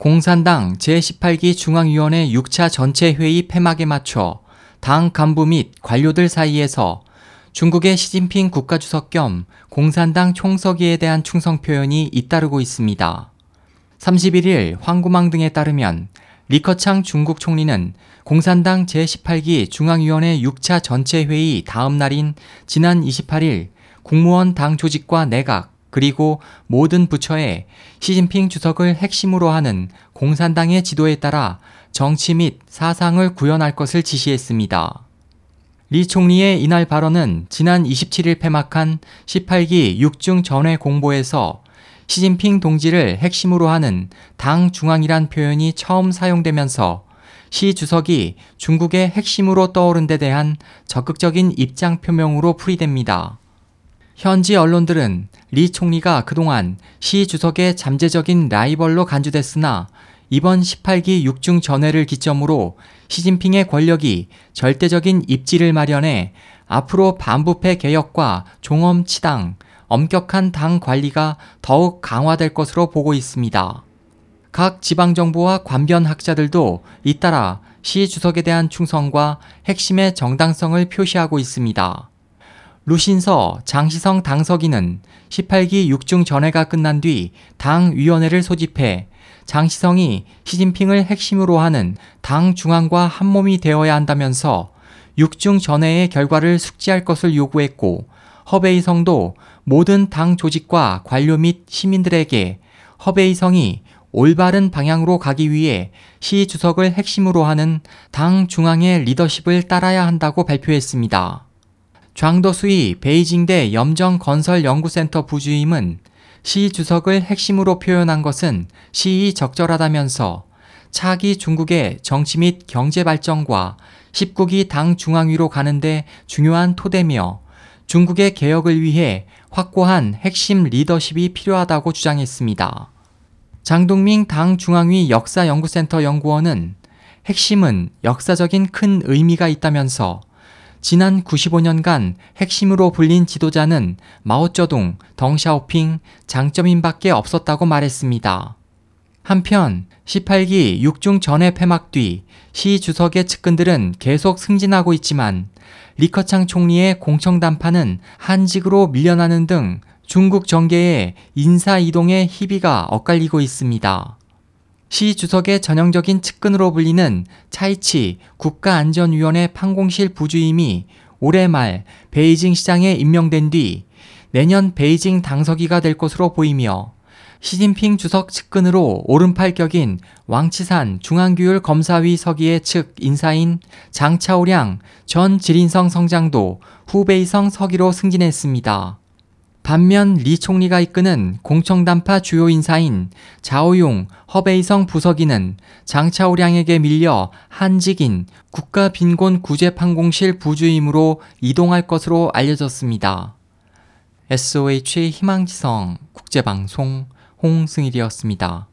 공산당 제18기 중앙위원회 6차 전체 회의 폐막에 맞춰 당 간부 및 관료들 사이에서 중국의 시진핑 국가주석 겸 공산당 총서기에 대한 충성 표현이 잇따르고 있습니다. 31일 황구망 등에 따르면 리커창 중국 총리는 공산당 제18기 중앙위원회 6차 전체 회의 다음 날인 지난 28일 국무원 당 조직과 내각 그리고 모든 부처에 시진핑 주석을 핵심으로 하는 공산당의 지도에 따라 정치 및 사상을 구현할 것을 지시했습니다. 리 총리의 이날 발언은 지난 27일 폐막한 18기 6중 전회 공보에서 시진핑 동지를 핵심으로 하는 당 중앙이란 표현이 처음 사용되면서 시 주석이 중국의 핵심으로 떠오른 데 대한 적극적인 입장 표명으로 풀이됩니다. 현지 언론들은 리 총리가 그동안 시 주석의 잠재적인 라이벌로 간주됐으나 이번 18기 6중 전회를 기점으로 시진핑의 권력이 절대적인 입지를 마련해 앞으로 반부패 개혁과 종엄 치당, 엄격한 당 관리가 더욱 강화될 것으로 보고 있습니다. 각 지방정부와 관변 학자들도 잇따라 시 주석에 대한 충성과 핵심의 정당성을 표시하고 있습니다. 루신서 장시성 당서기는 18기 6중 전회가 끝난 뒤 당 위원회를 소집해 장시성이 시진핑을 핵심으로 하는 당 중앙과 한몸이 되어야 한다면서 6중 전회의 결과를 숙지할 것을 요구했고 허베이성도 모든 당 조직과 관료 및 시민들에게 허베이성이 올바른 방향으로 가기 위해 시 주석을 핵심으로 하는 당 중앙의 리더십을 따라야 한다고 발표했습니다. 장도수의 베이징대 염정건설연구센터 부주임은 시 주석을 핵심으로 표현한 것은 시의 적절하다면서 차기 중국의 정치 및 경제 발전과 19기 당 중앙위로 가는데 중요한 토대며 중국의 개혁을 위해 확고한 핵심 리더십이 필요하다고 주장했습니다. 장동민 당 중앙위 역사연구센터 연구원은 핵심은 역사적인 큰 의미가 있다면서 지난 95년간 핵심으로 불린 지도자는 마오쩌둥, 덩샤오핑, 장점인밖에 없었다고 말했습니다. 한편 18기 6중 전회 폐막 뒤 시 주석의 측근들은 계속 승진하고 있지만 리커창 총리의 공청 단파는 한직으로 밀려나는 등 중국 정계의 인사 이동의 희비가 엇갈리고 있습니다. 시 주석의 전형적인 측근으로 불리는 차이치 국가안전위원회 판공실 부주임이 올해 말 베이징 시장에 임명된 뒤 내년 베이징 당서기가 될 것으로 보이며 시진핑 주석 측근으로 오른팔격인 왕치산 중앙규율 검사위 서기의 측 인사인 장차오량 전 지린성 성장도 후베이성 서기로 승진했습니다. 반면 리 총리가 이끄는 공청단파 주요 인사인 자오용 허베이성 부서기는 장차오량에게 밀려 한직인 국가빈곤구제판공실 부주임으로 이동할 것으로 알려졌습니다. SOH 희망지성 국제방송 홍승일이었습니다.